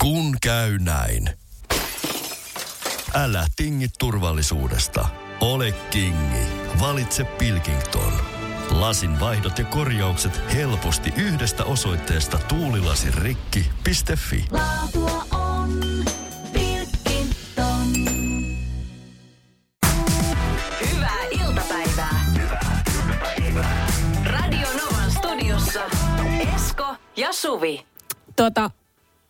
Kun käy näin. Älä tingi turvallisuudesta. Ole kingi. Valitse Pilkington. Lasin vaihdot ja korjaukset helposti yhdestä osoitteesta tuulilasirikki.fi. Laatua on Pilkington. Hyvää iltapäivää. Radio Novan studiossa Esko ja Suvi. Tuota,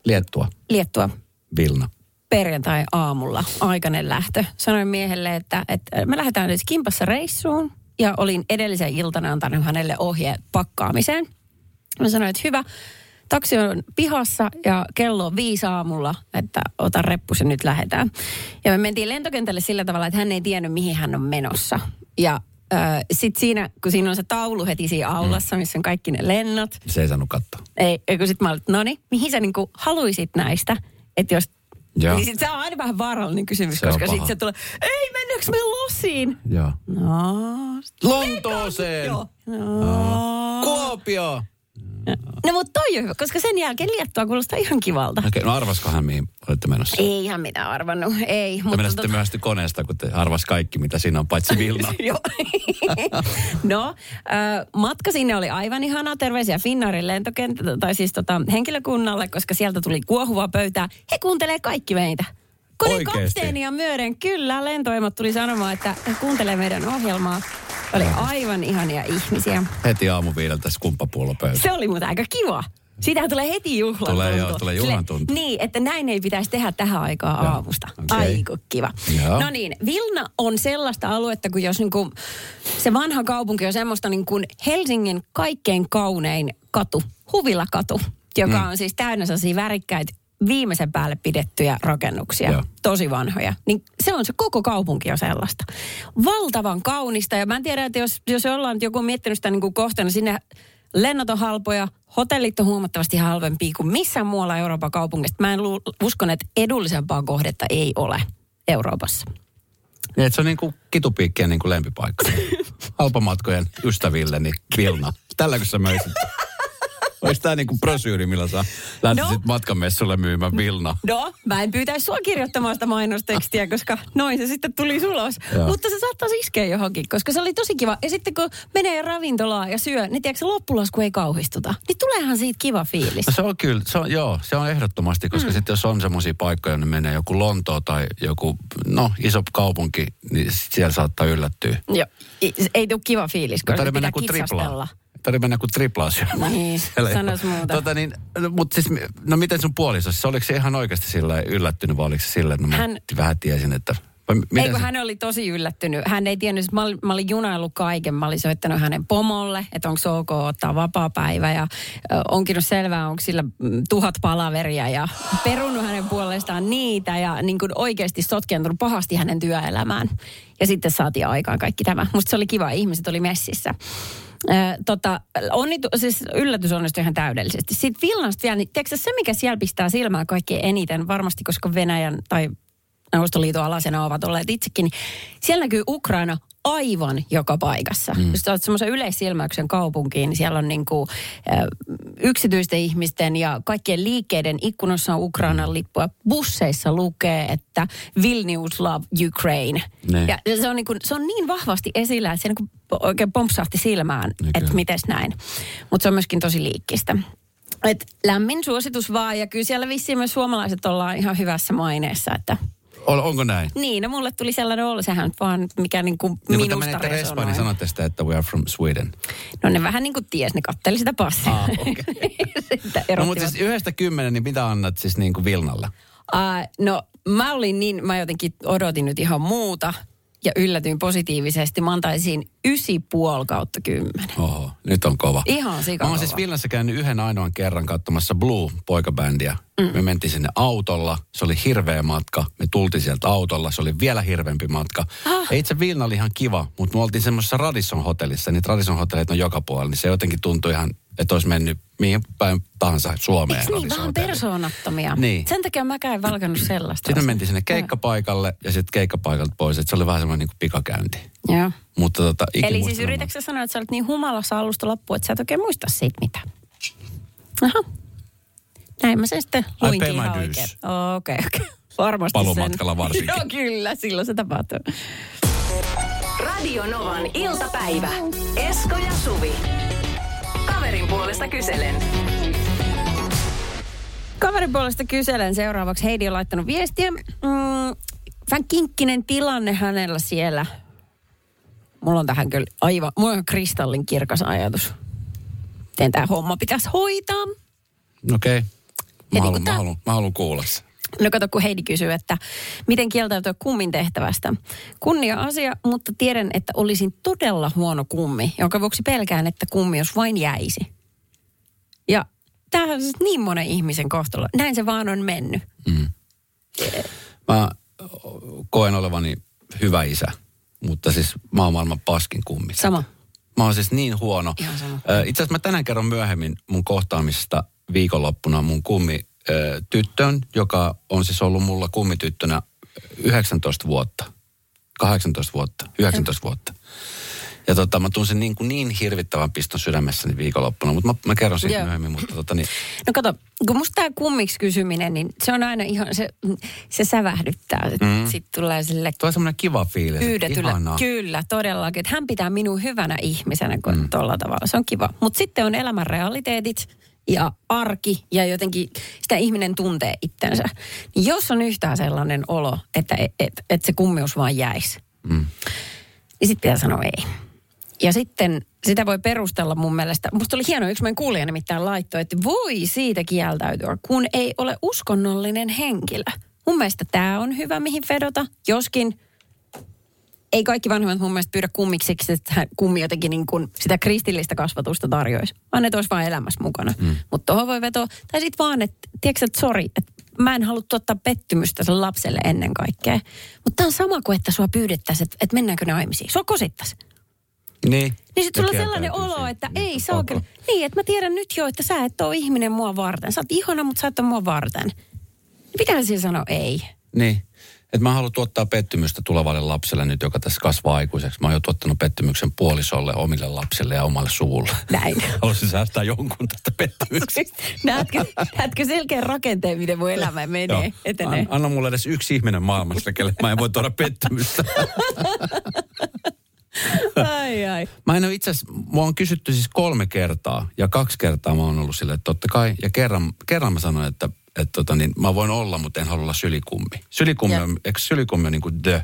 Liettua, Liettua Vilna. perjantai-aamulla aikainen lähtö. Sanoin miehelle, että, että me lähdetään nyt kimpassa reissuun. Ja olin edellisen iltana antanut hänelle ohje pakkaamiseen. Mä sanoin, että hyvä, taksi on pihassa ja kello on viisi aamulla, että ota reppus ja nyt lähdetään. Ja me mentiin lentokentälle sillä tavalla, että hän ei tiennyt, mihin hän on menossa. Ja sitten siinä, kun siinä on se taulu heti siinä aulassa, missä on kaikki ne lennot, Se ei saanut katsoa. ei, kun sit mä olin, no niin, mihin sä niinku haluisit näistä? Että jos, Joo. niin sit se on aina vähän vaarallinen kysymys, Se koska sit paha. se tulee, ei mennäänkö me losiin? Joo. No, Lontooseen! joo. No. Kuopio! No mutta toi on hyvä, koska sen jälkeen Liettua kuulostaa ihan kivalta. Okei, no arvaskohan mihin olette menossa? Ei ihan mitään arvannut, ei. Mutta menette myöhästy koneesta, kun te arvas kaikki, mitä siinä on, paitsi Vilna. Joo. no, äh, matka sinne oli aivan ihana. Terveisiä Finnaarin lentokenttä, tai siis tota, henkilökunnalle, koska sieltä tuli kuohuvaa pöytää. He kuuntelee kaikki meitä. Koneen Oikeesti? kapteeni ja myöden, kyllä, lentoimot tuli sanomaan, että kuuntelee meidän ohjelmaa. Oli aivan ihania ihmisiä. Heti aamuviideltä skumppapullo pöytä. Se oli muuten aika kiva. Siitähän tulee heti juhlan Tulee joo, tulee juhlan tuntu. Niin, että näin ei pitäisi tehdä tähän aikaan Joo, aamusta. okei. Aiku kiva. Joo. No niin, Vilna on sellaista aluetta, kun jos niinku, se vanha kaupunki on semmoista niin kuin Helsingin kaikkein kaunein katu, Huvilakatu, joka Mm. on siis täynnä sellaisia värikkäitä viimeisen päälle pidettyjä rakennuksia, Joo. tosi vanhoja. Niin se on se koko kaupunki on sellaista. Valtavan kaunista ja mä en tiedä, että jos, jos ollaan joku miettinyt sitä niin kuin kohteena, sinne lennot on halpoja, hotellit on huomattavasti halvempia kuin missään muualla Euroopan kaupungista. Mä en lu- uskon, että edullisempaa kohdetta ei ole Euroopassa. Niin, että se on niin kuin kitupiikkien niin kuin lempipaikka. Halpamatkojen ystäville, niin Vilna. Tälläkö sä möisit? Olisi tämä niin kuin brosyyri, millä sä lähtisit No. matkamessulle myymään Vilna. No, mä en pyytäisi sua kirjoittamaan sitä mainostekstiä, koska noin se sitten tuli ulos. Joo. Mutta se saattaisi iskeä johonkin, koska se oli tosi kiva. Ja sitten kun menee ravintolaan ja syö, niin tiedätkö, loppulasku ei kauhistuta. Niin tuleehan siitä kiva fiilis. No se on kyllä, se on, joo, se on ehdottomasti, koska mm. sitten jos on semmoisia paikkoja, niin menee joku Lontoa tai joku, no iso kaupunki, niin siellä saattaa yllättyä. Joo. Ei, ei tule kiva fiilis, koska pitää kuin triplaa. Tarvii mennä kuin triplaa siellä. Niin, sanois muuta. Tota niin, no, mutta siis, no miten sun puoliso, siis oliko se ihan oikeasti sillä yllättynyt vai oliko se sillä, että no mä Hän- vähän tiesin, että... Vai m- Ei miten kun se- hän oli tosi yllättynyt. Hän ei tiennyt, että mä olin, mä olin junaillut kaiken. Mä olin soittanut hänen pomolle, että onko ok ottaa vapaa päivä ja ö, onkin selvää, onko sillä mm, tuhat palaveria ja perunut hänen puolestaan niitä ja niin kuin oikeasti sotkentunut pahasti hänen työelämään. Ja sitten saatiin aikaan kaikki tämä. Musta se oli kiva, ihmiset oli messissä. Tota, onnitu, siis yllätys onnistui ihan täydellisesti. Sitten Vilnasta vielä, niin tiedätkö se mikä siellä pistää silmään kaikkein eniten, varmasti koska Venäjän tai Neuvostoliiton alasena ovat olleet itsekin, niin siellä näkyy Ukraina aivan joka paikassa. Mm. Jos olet semmoisen yleissilmäyksen kaupunkiin, niin siellä on niin kuin, äh, yksityisten ihmisten ja kaikkien liikkeiden ikkunossa on Ukrainan lippua. Busseissa lukee, että Vilnius love Ukraine. Ne. Ja se on, niin kuin, se on niin vahvasti esillä, että se niin kuin oikein pompsahti silmään, Niin että mites näin. Mutta se on myöskin tosi liikkistä. Et lämmin suositus vaan, ja kyllä siellä vissiin myös suomalaiset ollaan ihan hyvässä maineessa, että On, onko näin? niin, no mulle tuli sellainen olo, sehän vaan mikä niin kuin Niin minusta menette Espaan, resonoi. niin sanotte sitä, että we are from Sweden. No ne vähän niin kuin ties, ne katteli sitä passia. Ah. Sitten No mutta siis yhdestä kymmenen, niin mitä annat siis niin kuin Vilnalle? Uh, no mä olin niin, mä jotenkin odotin nyt ihan muuta ja yllätyin positiivisesti. Mä antaisin 9,5 kautta 10. Oho, nyt on kova. Ihan Mä sikakova. oon siis Vilnassa käynyt yhden ainoan kerran katsomassa Blue-poikabändiä. Mm. Me mentiin sinne autolla. Se oli hirveä matka. Me tultiin sieltä autolla. Se oli vielä hirveämpi matka. Ah. Ja itse Vilna oli ihan kiva, mutta me oltiin semmoisessa Radisson hotellissa. Niitä Radisson hotellit on joka puolella. Niin se jotenkin tuntui ihan, että olisi mennyt mihin päin tahansa Suomeen. Eikö niin, vähän persoonattomia. Niin. Sen takia mäkään en valkannut sellaista. Sitten me mentiin sinne keikkapaikalle ja sitten keikkapaikalta pois. Että se oli vähän semmoinen niin kuin pikakäynti. Joo. Mutta tota, Eli siis yritätkö sanoa, että sä olet niin humalassa alusta loppuun, että sä et oikein muista siitä mitään? Aha. Näin mä sen sitten luinkin ihan oikein. Okei, okei. Varmasti Paluumatkalla sen. varsinkin. Joo, kyllä, silloin se tapahtuu. Radio Novan iltapäivä. Esko ja Suvi. Kaverin puolesta kyselen. Kaverin puolesta kyselen seuraavaksi. Heidi on laittanut viestiä. Mm, vähän kinkkinen tilanne hänellä siellä. Mulla on tähän kyllä aivan, mulla on kristallin kirkas ajatus. Miten tämä homma pitäisi hoitaa? Okei. Okay. Mä, niin haluan, kuin mä, mä haluan kuulla sen. No kato, kun Heidi kysyy, että miten kieltäytyä kummin tehtävästä. Kunnia asia, mutta tiedän, että olisin todella huono kummi, jonka vuoksi pelkään, että kummi jos vain jäisi. Ja tämähän on siis niin monen ihmisen kohtalo. Näin se vaan on mennyt. Mä koen olevani hyvä isä, mutta siis mä oon maailman paskin kummi. Sama. Mä oon siis niin huono. Itse asiassa mä tänään kerron myöhemmin mun kohtaamisesta viikonloppuna mun kummi ö, tyttön, joka on siis ollut mulla kummityttönä 19 vuotta. 18 vuotta, 19 vuotta. Ja tota, mä tunsin niin, kuin niin hirvittävän piston sydämessäni viikonloppuna, mutta mä, mä kerron siitä Joo. myöhemmin. Mutta tota, niin, No kato, kun musta tämä kummiksi kysyminen, niin se on aina ihan, se, se sävähdyttää. Mm. Sitten tulee sille tuo semmoinen kiva fiilis. että pyydetyllä. Kyllä, todellakin. Että hän pitää minua hyvänä ihmisenä kuin mm. tuolla tavalla. Se on kiva. Mutta sitten on elämän realiteetit ja arki ja jotenkin sitä ihminen tuntee itsensä. Niin jos on yhtään sellainen olo, että et, et, et se kummius vaan jäisi, Mm. niin sitten pitää sanoa ei. Ja sitten sitä voi perustella mun mielestä. Musta oli hieno, yksi meidän kuulija nimittäin laittoi, että voi siitä kieltäytyä, kun ei ole uskonnollinen henkilö. Mun mielestä tämä on hyvä, mihin vedota, joskin ei kaikki vanhemmat mun mielestä pyydä kummiksi, että kummi jotenkin niin kuin sitä kristillistä kasvatusta tarjoaisi. Vaan että olisi vaan elämässä mukana. Mm. Mutta tuohon voi vetoa. Tai sitten vaan, että tiedätkö, että sori, että mä en halua tuottaa pettymystä sen lapselle ennen kaikkea. Mutta tämä on sama kuin, että sua pyydettäisiin, että, että mennäänkö naimisiin. Sua kosittaisiin. Niin. Niin sitten sulla on sellainen olo, siitä. että Niin, ei on saa pakko. kyllä. Niin, että mä tiedän nyt jo, että sä et ole ihminen mua varten. Sä oot ihana, mutta sä et ole mua varten. Pitää sanoa ei. Niin. Että mä haluan tuottaa pettymystä tulevalle lapselle nyt, joka tässä kasvaa aikuiseksi. Mä oon jo tuottanut pettymyksen puolisolle, omille lapsille ja omalle suvulle. Näin. Haluaisin säästää jonkun tästä pettymyksestä. näetkö, näetkö selkeän rakenteen, miten mun elämä menee, Joo. etenee? An- Anna mulle edes yksi ihminen maailmassa, kelle mä en voi tuoda pettymystä. Ai ai. Mä en ole itse asiassa, mua on kysytty siis kolme kertaa ja kaksi kertaa mä oon ollut silleen, että totta kai. Ja kerran, kerran mä sanoin, että, että tota niin, mä voin olla, mutta en halua olla sylikummi. Sylikummi on, eikö sylikummi on niin kuin the,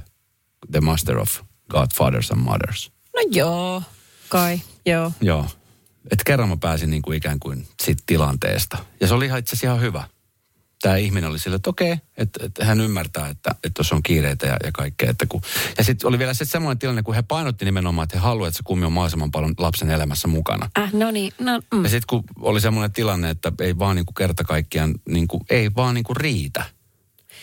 the master of godfathers and mothers? No joo, kai, joo. Joo. Että kerran mä pääsin niin kuin ikään kuin siitä tilanteesta. Ja se oli ihan itse asiassa ihan hyvä. Tämä ihminen oli sille, että okei, että, että hän ymmärtää, että, että jos on kiireitä ja, ja kaikkea. Että kun, ja sitten oli vielä se semmoinen tilanne, kun he painotti nimenomaan, että he haluavat, että se kummi on mahdollisimman paljon lapsen elämässä mukana. Äh, no niin, no mm. Ja sitten kun oli semmoinen tilanne, että ei vaan niin kuin kerta kaikkiaan, niin kuin, ei vaan niin kuin riitä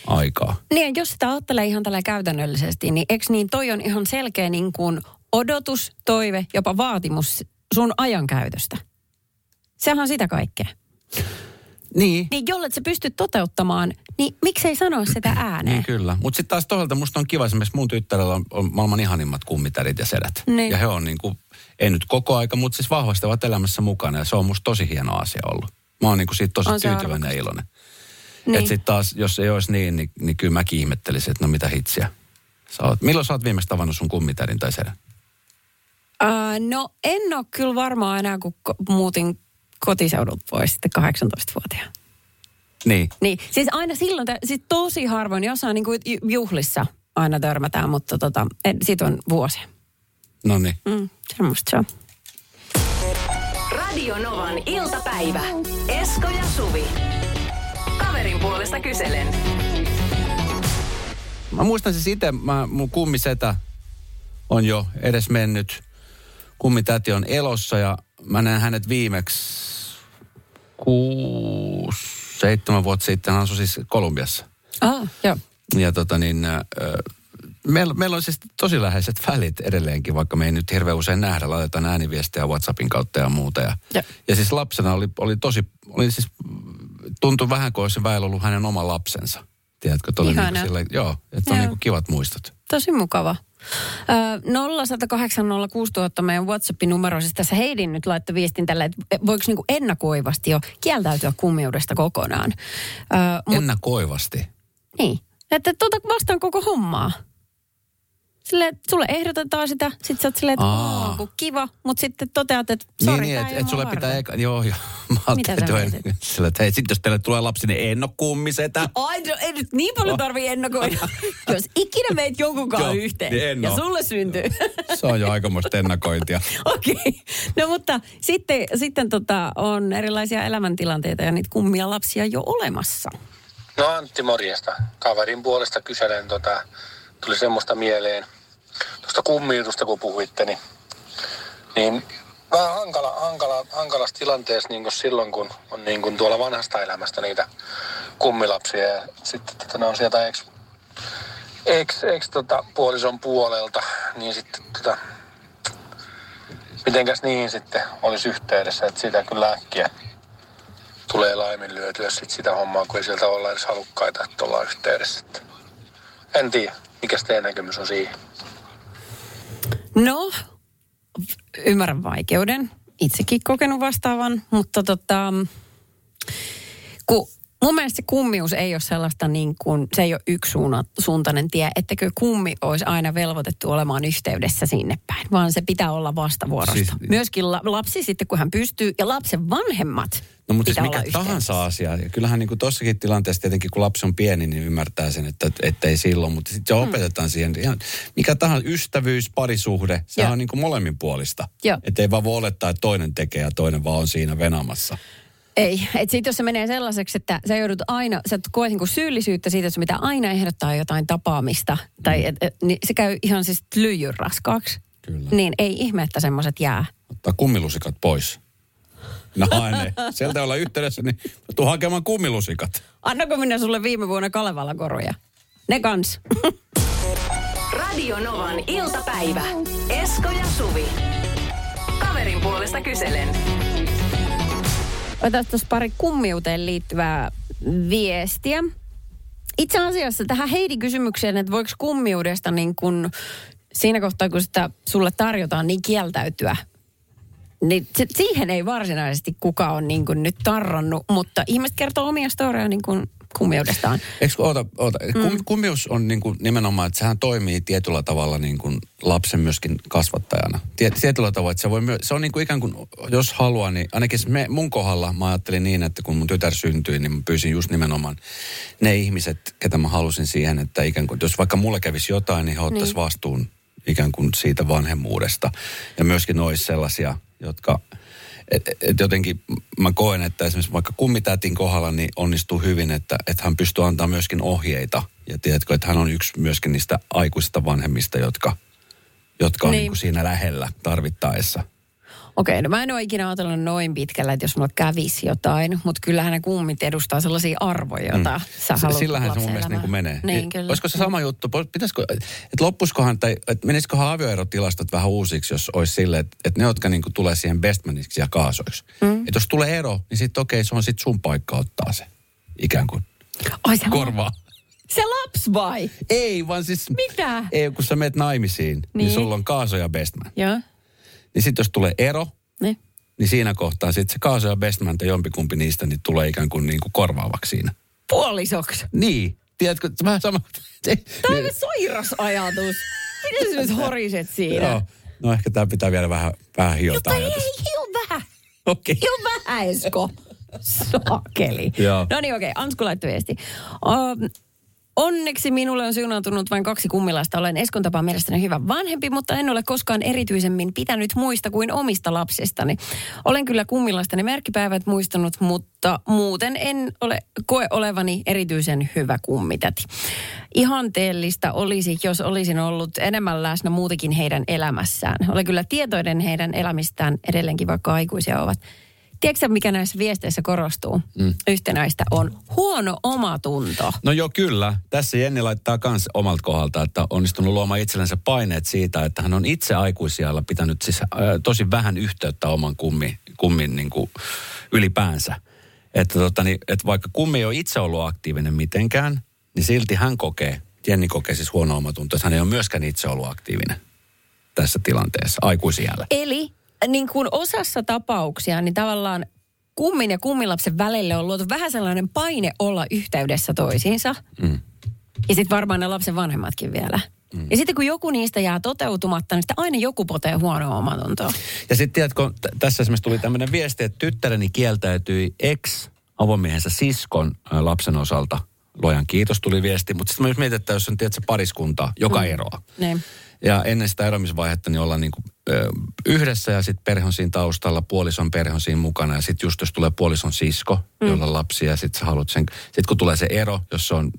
aikaa. Niin, jos sitä ajattelee ihan tällä käytännöllisesti, niin eikö niin toi on ihan selkeä niin kuin odotus, toive, jopa vaatimus sun ajankäytöstä. Sehän on sitä kaikkea. Niin. Niin jollet sä pystyt toteuttamaan, niin miksei sanoa sitä ääneen? Niin kyllä. Mutta sitten taas toisaalta musta on kiva, esimerkiksi mun tyttärellä on, on maailman ihanimmat kummitärit ja sedät. Niin. Ja he on niin kuin, ei nyt koko aika, mutta siis vahvasti ovat elämässä mukana ja se on musta tosi hieno asia ollut. Mä oon niin kuin siitä tosi On tyytyväinen ja iloinen. Niin. Että sitten taas, jos ei olisi niin, niin, niin kyllä mäkin ihmettelisin, että no mitä hitsiä. Sä oot, milloin sä oot viimeksi tavannut sun kummitärin tai sedän? Uh, no en ole kyllä varmaan enää, kun muutin kotiseudulta pois sitten 18-vuotiaana. Niin. Niin, siis aina silloin, siis tosi harvoin, jossain niin kuin ju- juhlissa aina törmätään, mutta tota, en- siitä on vuosia. No niin. Mm, semmoista se on. Radio Novan iltapäivä. Esko ja Suvi. Kaverin puolesta kyselen. Mä muistan siis itse, mä, mun kummisetä on jo edes mennyt. Kummitäti on elossa ja mä näen hänet viimeksi kuusi, seitsemän vuotta sitten. Hän asui siis Kolumbiassa. Ah, joo. Ja tota niin, äh, meillä, meillä on siis tosi läheiset välit edelleenkin, vaikka me ei nyt hirveän usein nähdä. Laitetaan ääniviestejä WhatsAppin kautta ja muuta. Ja, Ja. ja siis lapsena oli, oli tosi, oli siis, tuntui vähän kuin olisi väillä ollut hänen oma lapsensa. Tiedätkö, että oli niin kuin sillä, joo, että on niin kuin kivat muistot. Tosi mukava. Ö, 0806000 meidän WhatsAppin numero. Siis tässä Heidin nyt laittoi viestin tälle, että voiko niinku ennakoivasti jo kieltäytyä kummiudesta kokonaan. Ö, mut, Ennakoivasti. niin, että tuota vastaan koko hommaa. Sille, sulle ehdotetaan sitä, sit sä oot silleen, että. "Oo, kun kiva, mutta sitten toteat, että Niin, sori, niin ei et oo sulle pitää varten." eka... Joo, joo. Mä ajattelin, Mitä että joo, sillä, hei, sit jos teille tulee lapsi, niin en ole kummisetä. Ai, no, ei nyt niin paljon tarvii ennakoida. Jos ikinä meet jonkun Joo, kanssa yhteen niin ja oo. sulle syntyy. Se on jo aikamoista ennakointia. Okei. Okay. No mutta sitten, sitten tota, on erilaisia elämäntilanteita ja niitä kummia lapsia jo olemassa. No Antti, morjesta. Kaverin puolesta kyselen, tota, tuli semmoista mieleen, tuosta kummiutusta kun puhuitte, niin, niin vähän hankala, hankala, hankalassa tilanteessa niin kuin silloin, kun on niin kuin tuolla vanhasta elämästä niitä kummilapsia ja sitten tota, ne on sieltä ex, ex, ex tota, puolison puolelta, niin sitten tota, mitenkäs niin sitten olisi yhteydessä, että sitä kyllä äkkiä tulee laiminlyötyä sit sitä hommaa, kun ei sieltä olla edes halukkaita, että ollaan yhteydessä. Että en tiedä, mikä teidän näkemys on siihen. No, ymmärrän vaikeuden. Itsekin kokenut vastaavan, mutta tota, kun mun mielestä se kummius ei ole sellaista niin kuin, se ei ole yksisuuntainen tie, ettekö kummi olisi aina velvoitettu olemaan yhteydessä sinne päin, vaan se pitää olla vastavuorosta. Siis- Myöskin la, lapsi sitten, kun hän pystyy, ja lapsen vanhemmat No mutta siis mikä tahansa asia. Ja kyllähän niin tuossakin tilanteessa tietenkin, kun lapsi on pieni, niin ymmärtää sen, että, että ei silloin. Mutta sitten se opetetaan siihen. Ihan, mikä tahansa ystävyys, parisuhde, se on niin kuin molemminpuolista. Joo. Että ei vaan voi olettaa, että toinen tekee ja toinen vaan on siinä venamassa. Ei, että sitten jos se menee sellaiseksi, että sä joudut aina, sä koet niinku syyllisyyttä siitä, että pitää aina ehdottaa jotain tapaamista, tai et, et, niin se käy ihan siis lyijyn raskaaksi. Kyllä. Niin ei ihme, että semmoiset jää. Ottaa kummilusikat pois. No ne. Sieltä olla yhteydessä, niin tuu hakemaan kummilusikat. Annako minä sulle viime vuonna Kalevalla koruja? Ne kans. Radio Novan iltapäivä. Esko ja Suvi. Kaverin puolesta kyselen. Otetaan tuossa pari kummiuteen liittyvää viestiä. Itse asiassa tähän Heidi kysymykseen, että voiko kummiudesta niin kun siinä kohtaa, kun sitä sulle tarjotaan, niin kieltäytyä. Niin se, siihen ei varsinaisesti kukaan ole niin nyt tarrannut, mutta ihmiset kertoo omia storya niin kuin kummiudestaan. Eikö, oota, oota. Mm. Kummius on niin kuin nimenomaan, että sehän toimii tietyllä tavalla niin kuin lapsen myöskin kasvattajana. Tiet, tietyllä tavalla, että se, voi myö, se on niin kuin ikään kuin, jos haluaa, niin ainakin me, mun kohdalla mä ajattelin niin, että kun mun tytär syntyi, niin mä pyysin just nimenomaan ne ihmiset, ketä mä halusin siihen, että ikään kuin, jos vaikka mulle kävisi jotain, niin he ottaisi niin. vastuun ikään kuin siitä vanhemmuudesta. Ja myöskin olisi sellaisia, jotka, et, et jotenkin mä koen, että esimerkiksi vaikka kummitätin kohdalla niin onnistuu hyvin, että, että hän pystyy antaa myöskin ohjeita. Ja tiedätkö, että hän on yksi myöskin niistä aikuisista vanhemmista, jotka, jotka on Niin. niin. Niin siinä lähellä tarvittaessa. Okei, no mä en ole ikinä ajatellut noin pitkälle, että jos mulla kävisi jotain, mutta kyllähän ne kummit edustaa sellaisia arvoja, joita mm. sä haluat Sillähän se mun mielestä niin menee. Niin, kyllä. Olisiko se sama juttu? Pitäisikö, että loppuskohan, tai että menisiköhän avioerotilastot vähän uusiksi, jos olisi sille, että, että ne, jotka niin kuin tulee siihen bestmaniksi ja kaasoiksi. Mm. Että jos tulee ero, niin sitten okei, se on sitten sun paikka ottaa se. Ikään kuin. Ai se, Korvaa. se lapsi vai? Ei, vaan siis... Mitä? Ei, kun sä menet naimisiin, niin, Niin. niin sulla on kaaso ja bestman. Joo, Niin sitten jos tulee ero, niin. niin siinä kohtaa sitten se kaaso ja bestman tai jompikumpi niistä niin tulee ikään kuin, niin kuin korvaavaksi siinä. Puolisoksi. Niin. Tiedätkö, vähän sama... Tämä on aivan sairas ajatus. Miten sä nyt horiset siinä? Joo. No ehkä tämä pitää vielä vähän, vähän hiota ei, ajatus. hiu vähän. Okei. Hiu vähän, Esko. Sakeli. Joo. No niin, okei. Ansku laittoi viesti. Um, Onneksi minulle on siunautunut vain kaksi kummilaista. Olen Eskon tapaan mielestäni hyvä vanhempi, mutta en ole koskaan erityisemmin pitänyt muista kuin omista lapsistani. Olen kyllä kummilaistani merkkipäivät muistanut, mutta muuten en ole koe olevani erityisen hyvä kummitäti. Ihanteellista olisi, jos olisin ollut enemmän läsnä muutenkin heidän elämässään. Olen kyllä tietoinen heidän elämistään edelleenkin, vaikka aikuisia ovat. Tiedätkö mikä näissä viesteissä korostuu? Mm. Yhtenäistä on huono omatunto. No joo, kyllä. Tässä Jenni laittaa myös omalta kohdalta, että on onnistunut luomaan itsellensä paineet siitä, että hän on itse aikuisijalla pitänyt siis äh, tosi vähän yhteyttä oman kummi, kummin niin kuin ylipäänsä. Että, tota, niin, että vaikka kummi ei ole itse ollut aktiivinen mitenkään, niin silti hän kokee Jenni kokee siis huono omatunto, että hän ei ole myöskään itse ollut aktiivinen tässä tilanteessa aikuisiällä. Eli niin kuin osassa tapauksia, niin tavallaan kummin ja kummilapsen välille on luotu vähän sellainen paine olla yhteydessä toisiinsa. Mm. Ja sitten varmaan ne lapsen vanhemmatkin vielä. Mm. Ja sitten kun joku niistä jää toteutumatta, niin sitten aina joku potee huonoa omatuntoa. Ja sitten tiedätkö, t- tässä esimerkiksi tuli tämmöinen viesti, että tyttäreni kieltäytyi ex-avomiehensä siskon ä, lapsen osalta. Lojan kiitos tuli viesti, mutta sitten mä just mietin, että jos on tiedätkö, pariskunta, joka mm. eroaa. Niin. Ja ennen sitä eroamisvaihetta niin ollaan niin kuin, ö, yhdessä ja sitten perhe on siinä taustalla, puolison perhe on siinä mukana. Ja sitten just jos tulee puolison sisko, mm. jolla on lapsia ja sitten sä haluat sen, sitten kun tulee se ero, jos se on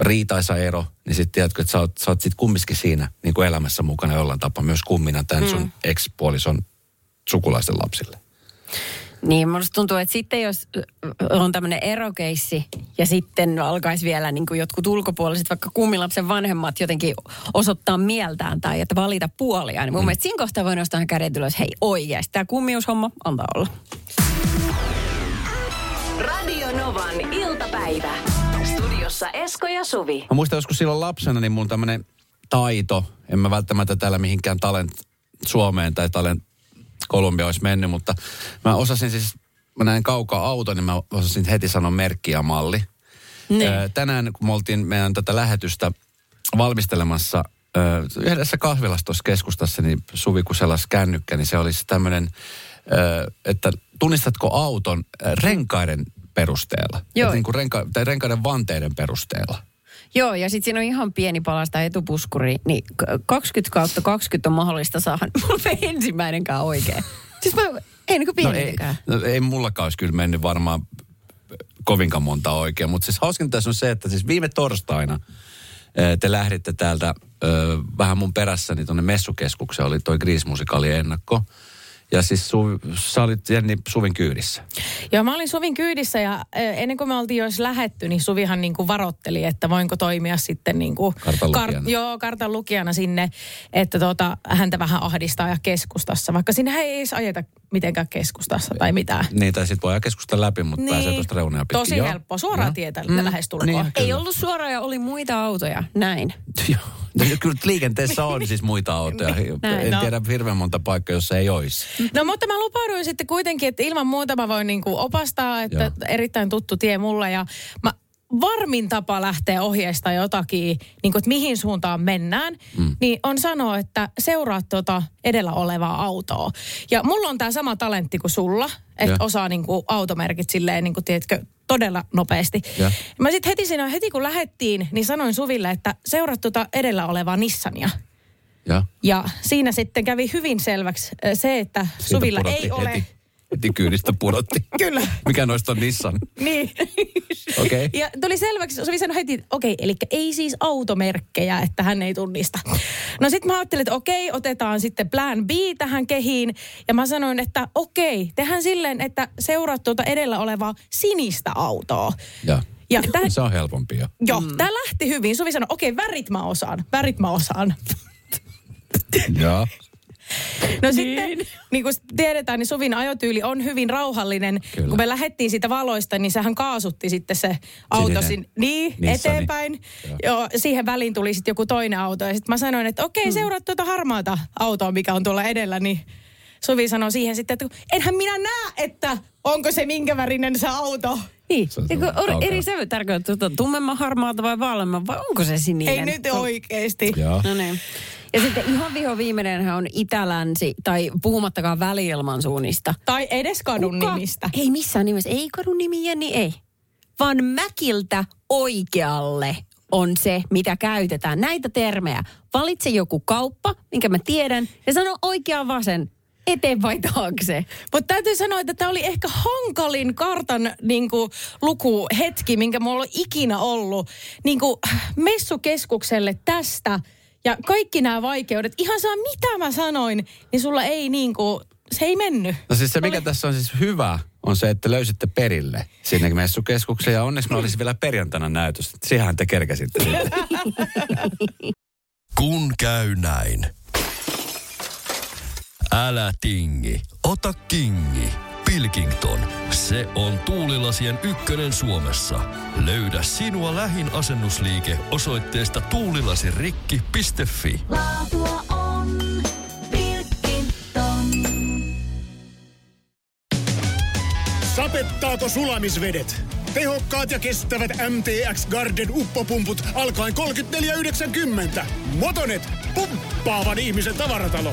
riitaisa ero, niin sitten tiedätkö, että sä oot, sä oot sitten kumminkin siinä niin kuin elämässä mukana jollain tapaa myös kummina tämän sun ex-puolison sukulaisten lapsille. Niin, musta tuntuu, että sitten jos on tämmöinen erokeissi ja sitten alkaisi vielä niin kuin jotkut ulkopuoliset, vaikka kummilapsen vanhemmat jotenkin osoittaa mieltään tai että valita puolia, niin mun mm. mielestä siinä kohtaa voi nostaa kädet ylös, hei oikeasti, tämä kummiushomma antaa olla. Radio Novan iltapäivä. Studiossa Esko ja Suvi. Mä muistan joskus silloin lapsena, niin mun tämmöinen taito, en mä välttämättä täällä mihinkään talent Suomeen tai talent Kolumbia olisi mennyt, mutta mä osasin siis, mä näin kaukaa auton, niin mä osasin heti sanoa merkki ja malli. Niin. Ö, tänään, kun me oltiin meidän tätä lähetystä valmistelemassa ö, yhdessä kahvilassa tuossa keskustassa, niin Suvi kun selasi kännykkä, niin se olisi tämmöinen, ö, että tunnistatko auton renkaiden perusteella? Joo. Niin kuin renka, tai renkaiden vanteiden perusteella. Joo, ja sitten siinä on ihan pieni palasta etupuskuri, niin k- 20 kautta 20 on mahdollista saada. Mulla ei ensimmäinenkään oikein. Siis mä, ei niin kuin No ei, no ei mullakaan olisi kyllä mennyt varmaan kovinkaan monta oikein, mutta siis hauskinta tässä on se, että siis viime torstaina eh, te lähditte täältä ö, vähän mun perässäni tuonne messukeskukseen, oli toi Grease-musikaali ennakko. Ja siis Suvi, sä olit Jenni Suvin kyydissä. Joo, mä olin Suvin kyydissä ja ennen kuin me oltiin jo lähetty, niin Suvihan niin kuin varotteli, että voinko toimia sitten niin kuin Kartan lukijana. joo, kartan lukijana sinne, että tota, häntä vähän ahdistaa ja keskustassa, vaikka sinne ei edes ajeta mitenkään keskustassa tai mitään. Niin, tai sitten voidaan keskustella läpi, mutta niin. pääsee tuosta reunaa pitkin. Tosi Joo. helppo, suoraan tietää, että lähestulkoon. Niin, Ei ollut suoraan ja oli muita autoja, näin. Joo. No, kyllä liikenteessä on siis muita autoja. Näin, en no. tiedä hirveän monta paikkaa, jossa ei olisi. No mutta mä lupauduin sitten kuitenkin, että ilman muuta mä voin niinku opastaa, että Joo. erittäin tuttu tie mulle ja mä varmin tapa lähteä ohjeista jotakin, niin kuin, että mihin suuntaan mennään, mm. niin on sanoa, että seuraa tuota edellä olevaa autoa. Ja mulla on tämä sama talentti kuin sulla, että osaa niin kuin automerkit silleen, niin kuin, tiedätkö, todella nopeasti. Joo. Mä sitten heti siinä, heti kun lähettiin, niin sanoin Suville, että seuraa tuota edellä olevaa Nissania. Ja Ja siinä sitten kävi hyvin selväksi ö, se, että siitä Suvilla ei ole... Heti, kyydistä pudotti. Kyllä. Mikä noista on Nissan? Niin. Okei. Ja tuli selväksi, Suvi sanoi heti, okei, eli ei siis automerkkejä, että hän ei tunnista. No sitten mä ajattelin, että okei, otetaan sitten plan B tähän kehiin. Ja mä sanoin, että okei, tehdään silleen, että seuraat tuota edellä olevaa sinistä autoa. Ja. Ja tää, Se on helpompi jo. joo, mm. tämä lähti hyvin. Suvi sanoi, okei, värit mä osaan, värit mä osaan. Joo. No sitten, niin kuin tiedetään, niin Suvin ajotyyli on hyvin rauhallinen. Kyllä. Kun me lähdettiin siitä valoista, niin sehän kaasutti sitten se auto sin, niin, Nissani. eteenpäin. Joo. Joo. siihen väliin tuli sitten joku toinen auto. Ja sitten mä sanoin, että okei, seuraa tuota harmaata autoa, mikä on tuolla edellä. Niin Suvi sanoi siihen sitten, että enhän minä näe, että onko se minkä värinen se auto. Niin, Se on eri sävy tarkoittaa, että tummemman harmaata vai vaaleamman vai onko se sininen? Ei nyt oikeesti. Joo. No niin. Ja sitten ihan viho viimeinenhän on Itä-Länsi, tai puhumattakaan väliilman suunnista. Tai edes kadun nimistä. Ei missään nimessä. Ei kadun nimi, Jenni, ei. Vaan mäkiltä oikealle on se, mitä käytetään. Näitä termejä. Valitse joku kauppa, minkä mä tiedän, ja sano oikea vasen. Eteen vai taakse? Mutta täytyy sanoa, että tämä oli ehkä hankalin kartan niin kuin, lukuhetki, minkä mulla on ikinä ollut niin kuin, messukeskukselle tästä. Ja kaikki nämä vaikeudet, ihan saa mitä mä sanoin, niin sulla ei niin kuin, se ei mennyt. No siis se, mikä tässä on siis hyvä, on se, että löysitte perille sinne messukeskukseen. Ja onneksi me olisi vielä perjantaina näytös. Siihen te kerkäsitte sitten. Kun käy näin. Älä tingi, ota kingi. Pilkington. Se on tuulilasien ykkönen Suomessa. Löydä sinua lähin asennusliike osoitteesta tuulilasirikki.fi. Laatua on Pilkington. Sapettaako sulamisvedet? Tehokkaat ja kestävät MTX Garden uppopumput alkaen 34,90. Motonet, pumppaavan ihmisen tavaratalo.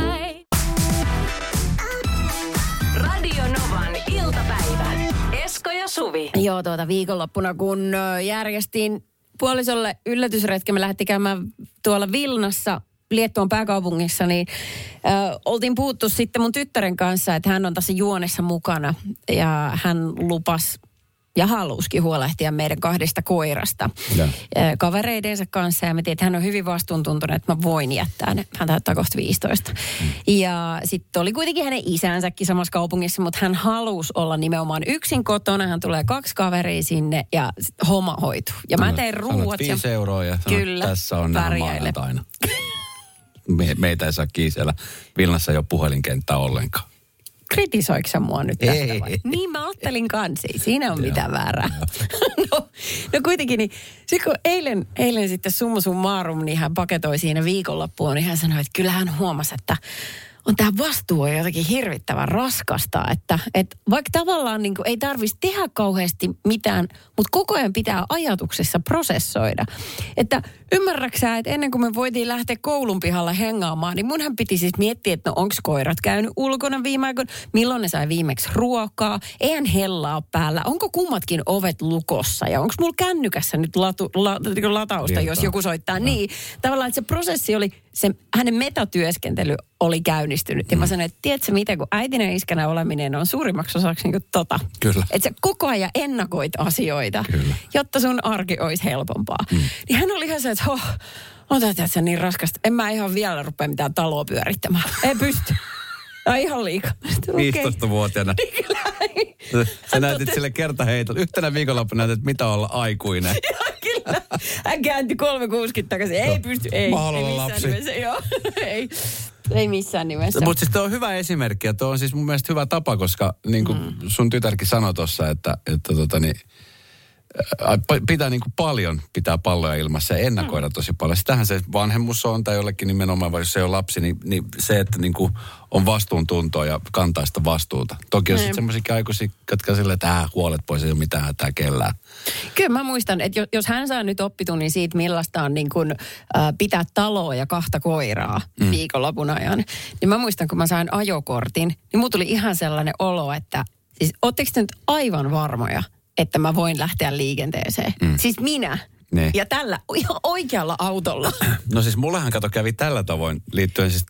Esko ja Suvi. Joo, tuota viikonloppuna, kun järjestin puolisolle yllätysretki, me lähti käymään tuolla Vilnassa Liettuan pääkaupungissa, niin ö, oltiin puhuttu sitten mun tyttären kanssa, että hän on tässä juonessa mukana ja hän lupas ja haluskin huolehtia meidän kahdesta koirasta Ja. kavereidensa kanssa. Ja me tiedät, että hän on hyvin vastuuntuntunut, että mä voin jättää ne. Hän täyttää kohta 15. Ja sitten oli kuitenkin hänen isänsäkin samassa kaupungissa, mutta hän halusi olla nimenomaan yksin kotona. Hän tulee kaksi kaveria sinne ja sit homma hoituu. Ja mä teen Sanot ruuat. ja- viisi euroa ja sanot, Kyllä, tässä on maanantaina. Me, meitä ei saa kiinni siellä Vilnassa ei ole puhelinkenttä ollenkaan. Kritisoiko sä mua nyt tästä Ei. vai? Niin mä ajattelin kanssa, ei siinä ole mitään väärää. no, no kuitenkin, niin sit kun eilen, eilen sitten summa summarum, niin hän paketoi siinä viikonloppuun, niin hän sanoi, että kyllä hän huomasi, että on tämä vastuu on jotenkin hirvittävän raskasta, että, että vaikka tavallaan niin kuin ei tarvitsisi tehdä kauheasti mitään, mutta koko ajan pitää ajatuksessa prosessoida. Että ymmärräksä, että ennen kuin me voitiin lähteä koulun pihalla hengaamaan, niin munhan piti siis miettiä, että no onko koirat käynyt ulkona viime aikoina, milloin ne sai viimeksi ruokaa, eihän hellaa päällä, onko kummatkin ovet lukossa ja onko mulla kännykässä nyt latu, la, niinku latausta, Virtaa. jos joku soittaa. Niin, tavallaan että se prosessi oli, se, hänen metatyöskentely oli käynnistynyt. Ja mä sanoin, että tiedätkö mitä, kun äitinä iskänä oleminen on suurimmaksi osaksi niin tota. Kyllä. Että sä koko ajan ennakoit asioita, Kyllä. jotta sun arki olisi helpompaa. Mm. Niin hän oli ihan se, että oh, on tätä se niin raskasta. En mä ihan vielä rupea mitään taloa pyörittämään. Ei pysty. Ai ihan liikaa. Okei. 15-vuotiaana. Kyllä. Sä näytit sille kertaheitolla. Yhtenä viikonloppuna näytit, mitä olla aikuinen. Kyllä. Hän käänti 360 takaisin. Ei pysty. Ei. Mä haluan ei lapsi. Nimessä, joo. ei. ei missään nimessä. Mutta siis tuo on hyvä esimerkki ja tuo on siis mun mielestä hyvä tapa, koska niin kuin mm. sun tytärkin sanoi tuossa, että, että tota niin, pitää niin kuin paljon pitää palloja ilmassa ja ennakoida Mm. tosi paljon. Sitähän se vanhemmus on tai jollekin nimenomaan, vai jos se ei ole lapsi, niin, niin se, että niin kuin on vastuuntuntoa ja kantaa sitä vastuuta. Toki on sitten Niin. semmoisia aikuisia, jotka silleen, että äh, huolet pois, ei ole mitään hätää kellään. Kyllä mä muistan, että jo- jos hän saa nyt oppitunnin siitä, millaista on niin kuin, äh, pitää taloa ja kahta koiraa mm. viikonlopun ajan, niin mä muistan, kun mä sain ajokortin, niin mulla tuli ihan sellainen olo, että siis ootteko te nyt aivan varmoja, että mä voin lähteä liikenteeseen? Mm. Siis minä. Niin. Ja tällä ihan oikealla autolla. No siis mullehan kato kävi tällä tavoin liittyen siis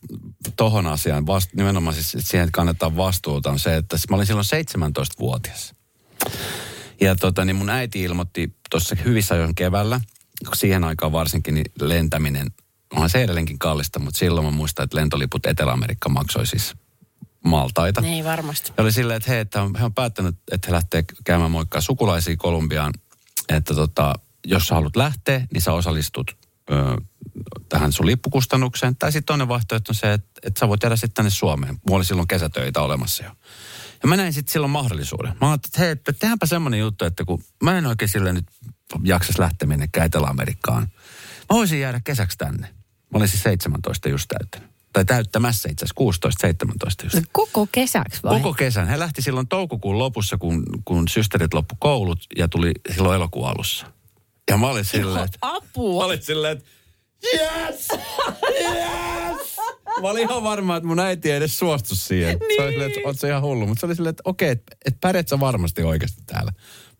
tohon asiaan, vast, nimenomaan siis siihen, että kannetaan vastuuta, on se, että mä olin silloin 17-vuotias. Ja tota, niin mun äiti ilmoitti tuossa hyvissä ajoin keväällä, kun siihen aikaan varsinkin niin lentäminen, onhan se edelleenkin kallista, mutta silloin mä muistan, että lentoliput Etelä-Amerikka maksoi siis maltaita. Ei varmasti. Ja oli silleen, että hei, että he on päättänyt, että he lähtee käymään moikkaa sukulaisia Kolumbiaan, että tota, jos sä haluat lähteä, niin sä osallistut ö, tähän sun lippukustannukseen. Tai sitten toinen vaihtoehto on se, että, että sä voit jäädä sitten tänne Suomeen. Mulla oli silloin kesätöitä olemassa jo. Ja mä näin sitten silloin mahdollisuuden. Mä ajattelin, että hei, että tehdäänpä semmoinen juttu, että kun mä en oikein sille nyt jaksas lähteä minnekään Etelä-Amerikkaan. Mä voisin jäädä kesäksi tänne. Mä olin siis 17 just täyttänyt. Tai täyttämässä itse asiassa, 16-17 just. Koko kesäksi vai? Koko kesän. He lähti silloin toukokuun lopussa, kun, kun systerit loppu koulut ja tuli silloin elokuun alussa. Ja mä olin silleen, että... Mä Apua. olin silleen, että yes! Yes! Mä olin ihan varma, että mun äiti ei edes suostu siihen. Niin. Se oli silleen, että oot sä ihan hullu. Mutta se oli silleen, että okei, että et pärjät sä varmasti oikeasti täällä.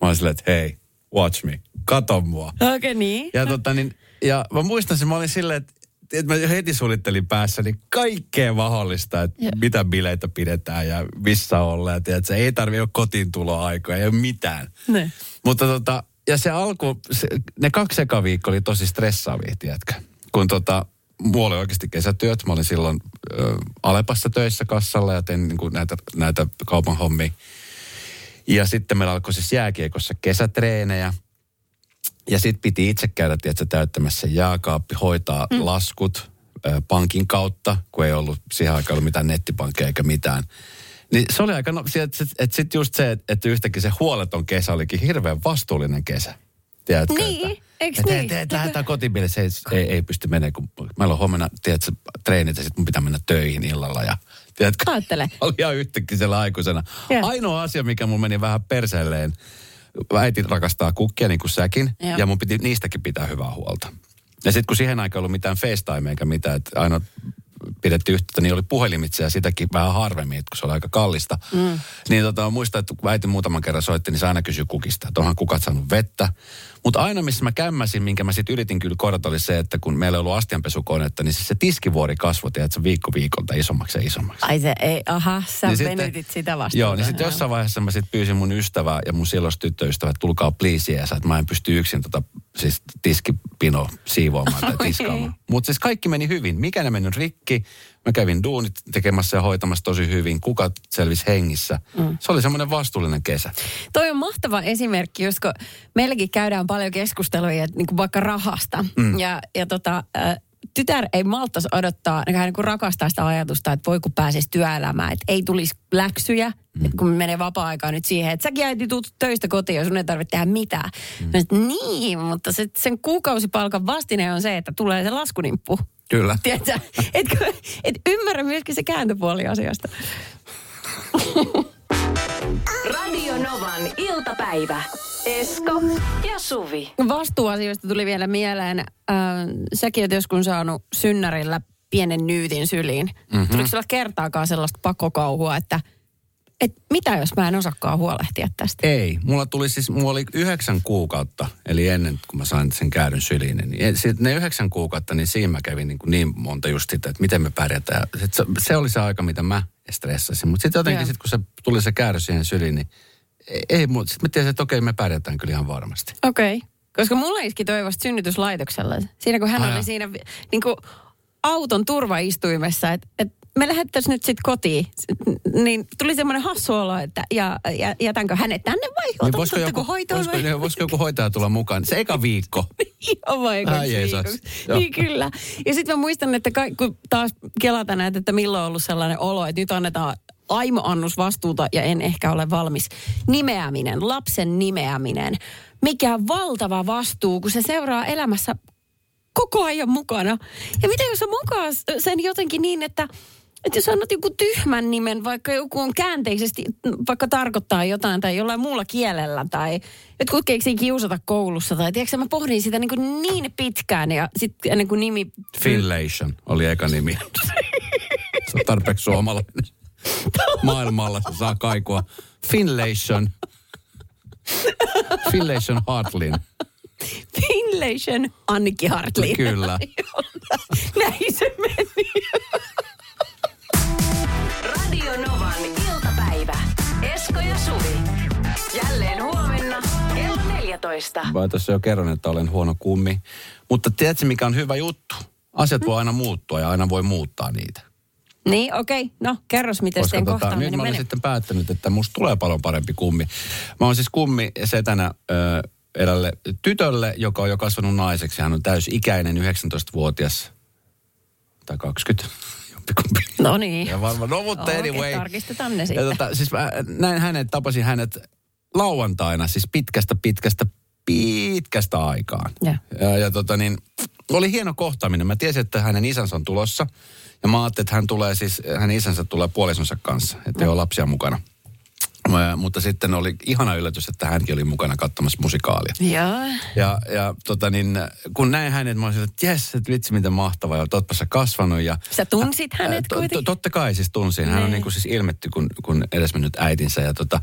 Mä olin silleen, että hei, watch me, kato mua. Okei, okay, niin. Ja, tota, niin, ja mä muistan sen, mä olin silleen, että että mä heti suunnittelin päässäni kaikkea mahdollista, että Joo. mitä bileitä pidetään ja missä ollaan. Ja tiedät, se ei tarvi olla kotiintuloaikoja, ei ole mitään. Ne. Mutta tota, ja se alku, se, ne kaksi eka viikkoa oli tosi stressaavia, tiedätkö? Kun tota, mulla oli oikeasti kesätyöt. Mä olin silloin ö, Alepassa töissä kassalla ja tein niin kuin näitä, näitä kaupan hommia. Ja sitten meillä alkoi siis jääkiekossa kesätreenejä. Ja sitten piti itse käydä, tiedätkö, täyttämässä jääkaappi, hoitaa mm. laskut ö, pankin kautta, kun ei ollut siihen aikaan ollut mitään nettipankkeja eikä mitään. Niin se oli aika, no, että et sitten just se, että et yhtäkkiä se huoleton kesä olikin hirveän vastuullinen kesä. Tiedätkö, Niin, että, eiks että, niin? Että, että lähdetään kotiin, se ei, ei, ei, pysty menemään, kun meillä on huomenna, tiedätkö, treenit ja sitten mun pitää mennä töihin illalla. Ja, tiedätkö, Aattele. oli ihan yhtäkkiä siellä aikuisena. Joo. Ainoa asia, mikä mun meni vähän perseelleen, äiti rakastaa kukkia niin kuin säkin, Joo. ja mun piti niistäkin pitää hyvää huolta. Ja sitten kun siihen aikaan ei ollut mitään FaceTime eikä mitään, että aina pidettiin yhteyttä, niin oli puhelimitse ja sitäkin vähän harvemmin, että kun se oli aika kallista. Mm. Niin tota, muistan, että kun äiti muutaman kerran soitti, niin se aina kysyi kukista, että onhan kukat saanut vettä. Mutta aina missä mä kämmäsin, minkä mä sitten yritin kyllä korjata, oli se, että kun meillä ei ollut astianpesukonetta, niin siis se tiskivuori kasvoi, että se viikko viikolta isommaksi ja isommaksi. Ai se ei, aha, sä Niin niin sitten- venytit sitä vastaan. Joo, niin sitten jossain vaiheessa mä sitten pyysin mun ystävää ja mun silloista tyttöystävää, että tulkaa please ja että mä en pysty yksin tota, siis tiskipino siivoamaan tai tiskaamaan. Mutta siis kaikki meni hyvin. Mikä ne mennyt rikki? Mä kävin duunit tekemässä ja hoitamassa tosi hyvin. Kukat selvisi hengissä. Mm. Se oli semmoinen vastuullinen kesä. Toi on mahtava esimerkki, koska meilläkin käydään paljon keskusteluja niin kuin vaikka rahasta. Mm. Ja, ja tota, ä, tytär ei malttaisi odottaa, hän niin rakastaa sitä ajatusta, että voi kun pääsisi työelämään, että ei tulisi läksyjä, mm. että kun menee vapaa-aikaa nyt siihen, että säkin äiti tuut töistä kotiin ja sun ei tarvitse tehdä mitään. Mm. Mä niin, mutta se, sen kuukausipalkan vastine on se, että tulee se laskunimppu. Kyllä. Tiedätkö? Et, et ymmärrä myöskin se kääntöpuoli asiasta. Radio Novan iltapäivä. Esko ja Suvi. Vastuuasioista tuli vielä mieleen. Äh, säkin oot joskus saanut synnärillä pienen nyytin syliin. Mm-hmm. Tuliko sulla kertaakaan sellaista pakokauhua, että et mitä jos mä en osakkaan huolehtia tästä? Ei. Mulla tuli siis, mulla oli yhdeksän kuukautta, eli ennen kuin mä sain sen käydyn syliin, niin ne yhdeksän kuukautta, niin siinä mä kävin niin, kuin niin monta just sitä, että miten me pärjätään. Sit se, se oli se aika, mitä mä stressasin. Mutta sitten jotenkin, sit, kun se tuli se käydys siihen syliin, niin ei, mutta sitten mä tiesin, että okei, me pärjätään kyllä ihan varmasti. Okei. Okay. Koska mulla iski toi vasta synnytyslaitoksella. Siinä kun hän Ai oli siinä niin kuin auton turvaistuimessa, että et me lähettäisiin nyt sitten kotiin. Niin tuli semmoinen hassu olo, että ja, ja, jätänkö hänet tänne vai Niin voisiko, joku, hoitoon voisiko, vai? voisiko joku hoitaja tulla mukaan? Se eka viikko. Ihan vaikeaksi Ai Jeesus. viikoksi. Joo. Niin kyllä. Ja sitten mä muistan, että ka- kun taas kelata näitä, että milloin on ollut sellainen olo, että nyt annetaan aimo-annus vastuuta ja en ehkä ole valmis. Nimeäminen, lapsen nimeäminen. Mikä valtava vastuu, kun se seuraa elämässä koko ajan mukana. Ja mitä jos on mukaan sen jotenkin niin, että että jos annat joku tyhmän nimen, vaikka joku on käänteisesti, vaikka tarkoittaa jotain tai jollain muulla kielellä tai jotkut keksii kiusata koulussa tai tiedätkö, mä pohdin sitä niin, kuin niin pitkään ja sitten ennen kuin nimi... Finlation oli eka nimi. Se on tarpeeksi suomalainen. Maailmalla se saa kaikua. Finlation. Finlation Hartlin. Finlation Annikki Hartlin. Kyllä. Näin se meni. Esko ja Suvi. Jälleen huomenna kello 14. Mä tuossa jo kerron, että olen huono kummi. Mutta tiedätkö, mikä on hyvä juttu? Asiat voi aina muuttua ja aina voi muuttaa niitä. Niin, okei. Okay. No, kerros, miten Koska sen tota, kohtaan nyt mä olen meni. sitten päättänyt, että musta tulee paljon parempi kummi. Mä oon siis kummi setänä ö, erälle tytölle, joka on jo kasvanut naiseksi. Hän on täysikäinen, 19-vuotias tai 20. Jompikumpi. No niin. Ja varmaan, no mutta Okei, anyway. tarkistetaan ne Ja sitten. tota, siis mä näin hänet, tapasin hänet lauantaina, siis pitkästä, pitkästä, pitkästä aikaan. Ja. Ja, ja tota niin, oli hieno kohtaaminen. Mä tiesin, että hänen isänsä on tulossa. Ja mä ajattelin, että hän tulee siis, hänen isänsä tulee puolisonsa kanssa, että ei ole lapsia mukana. Mutta sitten oli ihana yllätys, että hänkin oli mukana katsomassa musikaalia. Joo. Ja, ja tota niin, kun näin hänet, mä olisin, että jes, että vitsi miten mahtavaa, ja totta sä kasvanut. Ja, Sä tunsit hänet Ää, to- kuitenkin? to- Totta kai siis tunsin. Hän on Niin. niin kuin siis ilmetty kun, kun edesmennyt äitinsä. Ja tota,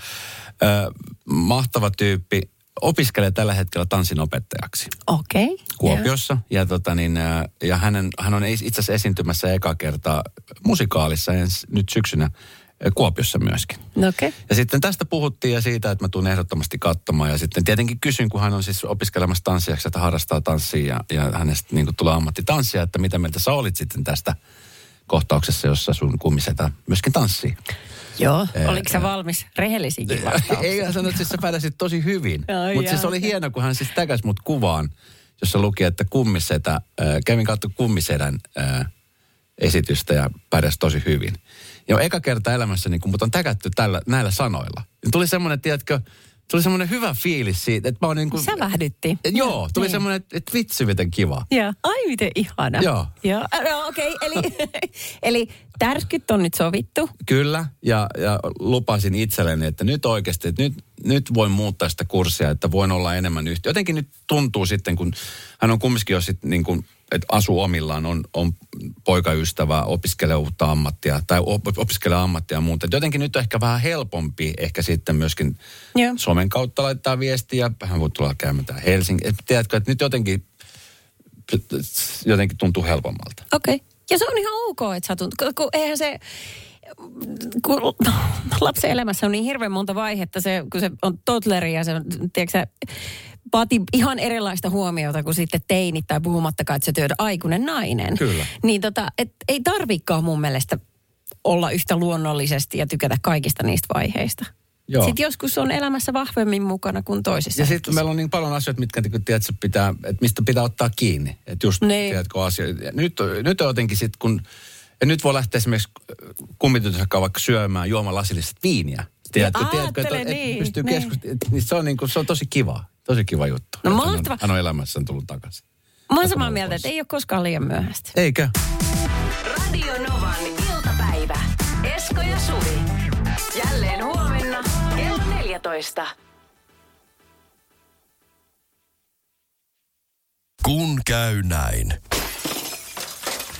ö, mahtava tyyppi, opiskelee tällä hetkellä tanssinopettajaksi Okei. Okay. Kuopiossa. Ja, tota niin, ää, ja hänen, hän on itse asiassa esiintymässä eka kertaa musikaalissa ens, nyt syksynä ää, Kuopiossa myöskin. No. Okay. Ja sitten tästä puhuttiin ja siitä, että mä tulen ehdottomasti katsomaan. Ja sitten tietenkin kysyn, kun hän on siis opiskelemassa tanssijaksi, että harrastaa tanssia ja, ja hänestä niin tulee ammattitanssia, että mitä mieltä sä olit sitten tästä kohtauksessa, jossa sun kummisetä myöskin tanssii. Joo. Oliko sä valmis rehellisikin vastauksiin? Ei, hän sanoi, että siis sä pärjäsit tosi hyvin. Mutta siis oli hieno, kun hän siis täkäs mut kuvaan, jossa luki, että kummisetä, äh, kävin kautta kummisedän äh, esitystä ja pärjäsi tosi hyvin. Ja eka kerta elämässäni, kun mut on täkätty tällä, näillä sanoilla, niin tuli semmoinen, tiedätkö, tuli semmoinen hyvä fiilis siitä, että mä oon niin kuin... Sävähdytti. Joo, tuli Niin. semmoinen, että, että vitsi miten kiva. Joo. Ai miten ihana. Joo. Joo. No, okei, okay. eli, eli tärskyt on nyt sovittu. Kyllä, ja, ja lupasin itselleni, että nyt oikeasti, että nyt, nyt voin muuttaa sitä kurssia, että voin olla enemmän yhtä. Jotenkin nyt tuntuu sitten, kun hän on kumminkin jo sitten niin kuin, että asuu omillaan, on, on poikaystävä, opiskelee uutta ammattia tai op, opiskelee ammattia ja muuta. Et Jotenkin nyt on ehkä vähän helpompi ehkä sitten myöskin Joo. somen kautta laittaa viestiä. Hän voi tulla käymään täällä Helsinki. Et tiedätkö, että nyt jotenkin, jotenkin tuntuu helpommalta. Okei. Okay. Ja se on ihan ok, että sä tunt, kun, eihän se, kun lapsen elämässä on niin hirveän monta vaihetta, se, kun se on toddleri ja se on, tiedätkö sä, vaatii ihan erilaista huomiota kuin sitten teinit tai puhumattakaan, että se työtä aikuinen nainen. Kyllä. Niin tota, et ei tarvikaan mun mielestä olla yhtä luonnollisesti ja tykätä kaikista niistä vaiheista. Joo. Sitten joskus on elämässä vahvemmin mukana kuin toisissa Ja sitten meillä on niin paljon asioita, mitkä niin tiedätkö, pitää, että mistä pitää ottaa kiinni. Että just, Niin. tiedätkö, asioita. Ja Nyt, nyt on jotenkin sitten, kun, ja nyt voi lähteä esimerkiksi kummitytössä vaikka syömään, juomaan lasillista viiniä. Tiedätkö, Ja tiedätkö että, ajattele että niin, pystyy niin. keskustelemaan. Niin se, on niin kuin, se on tosi kiva. Tosi kiva juttu. No hän, mahtava. on, hän on elämässään tullut takaisin. Mä oon samaa mieltä, että ei ole koskaan liian myöhäistä. Eikö? Radio Novan iltapäivä. Esko ja Suvi. Jälleen huomenna kello 14. Kun käy näin.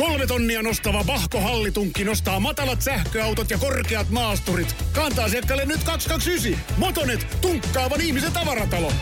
Kolme tonnia nostava Vahko Hallitunkki nostaa matalat sähköautot ja korkeat maasturit. Kantaa asiakkaalle nyt 229. Motonet, tunkkaavan ihmisen tavaratalo.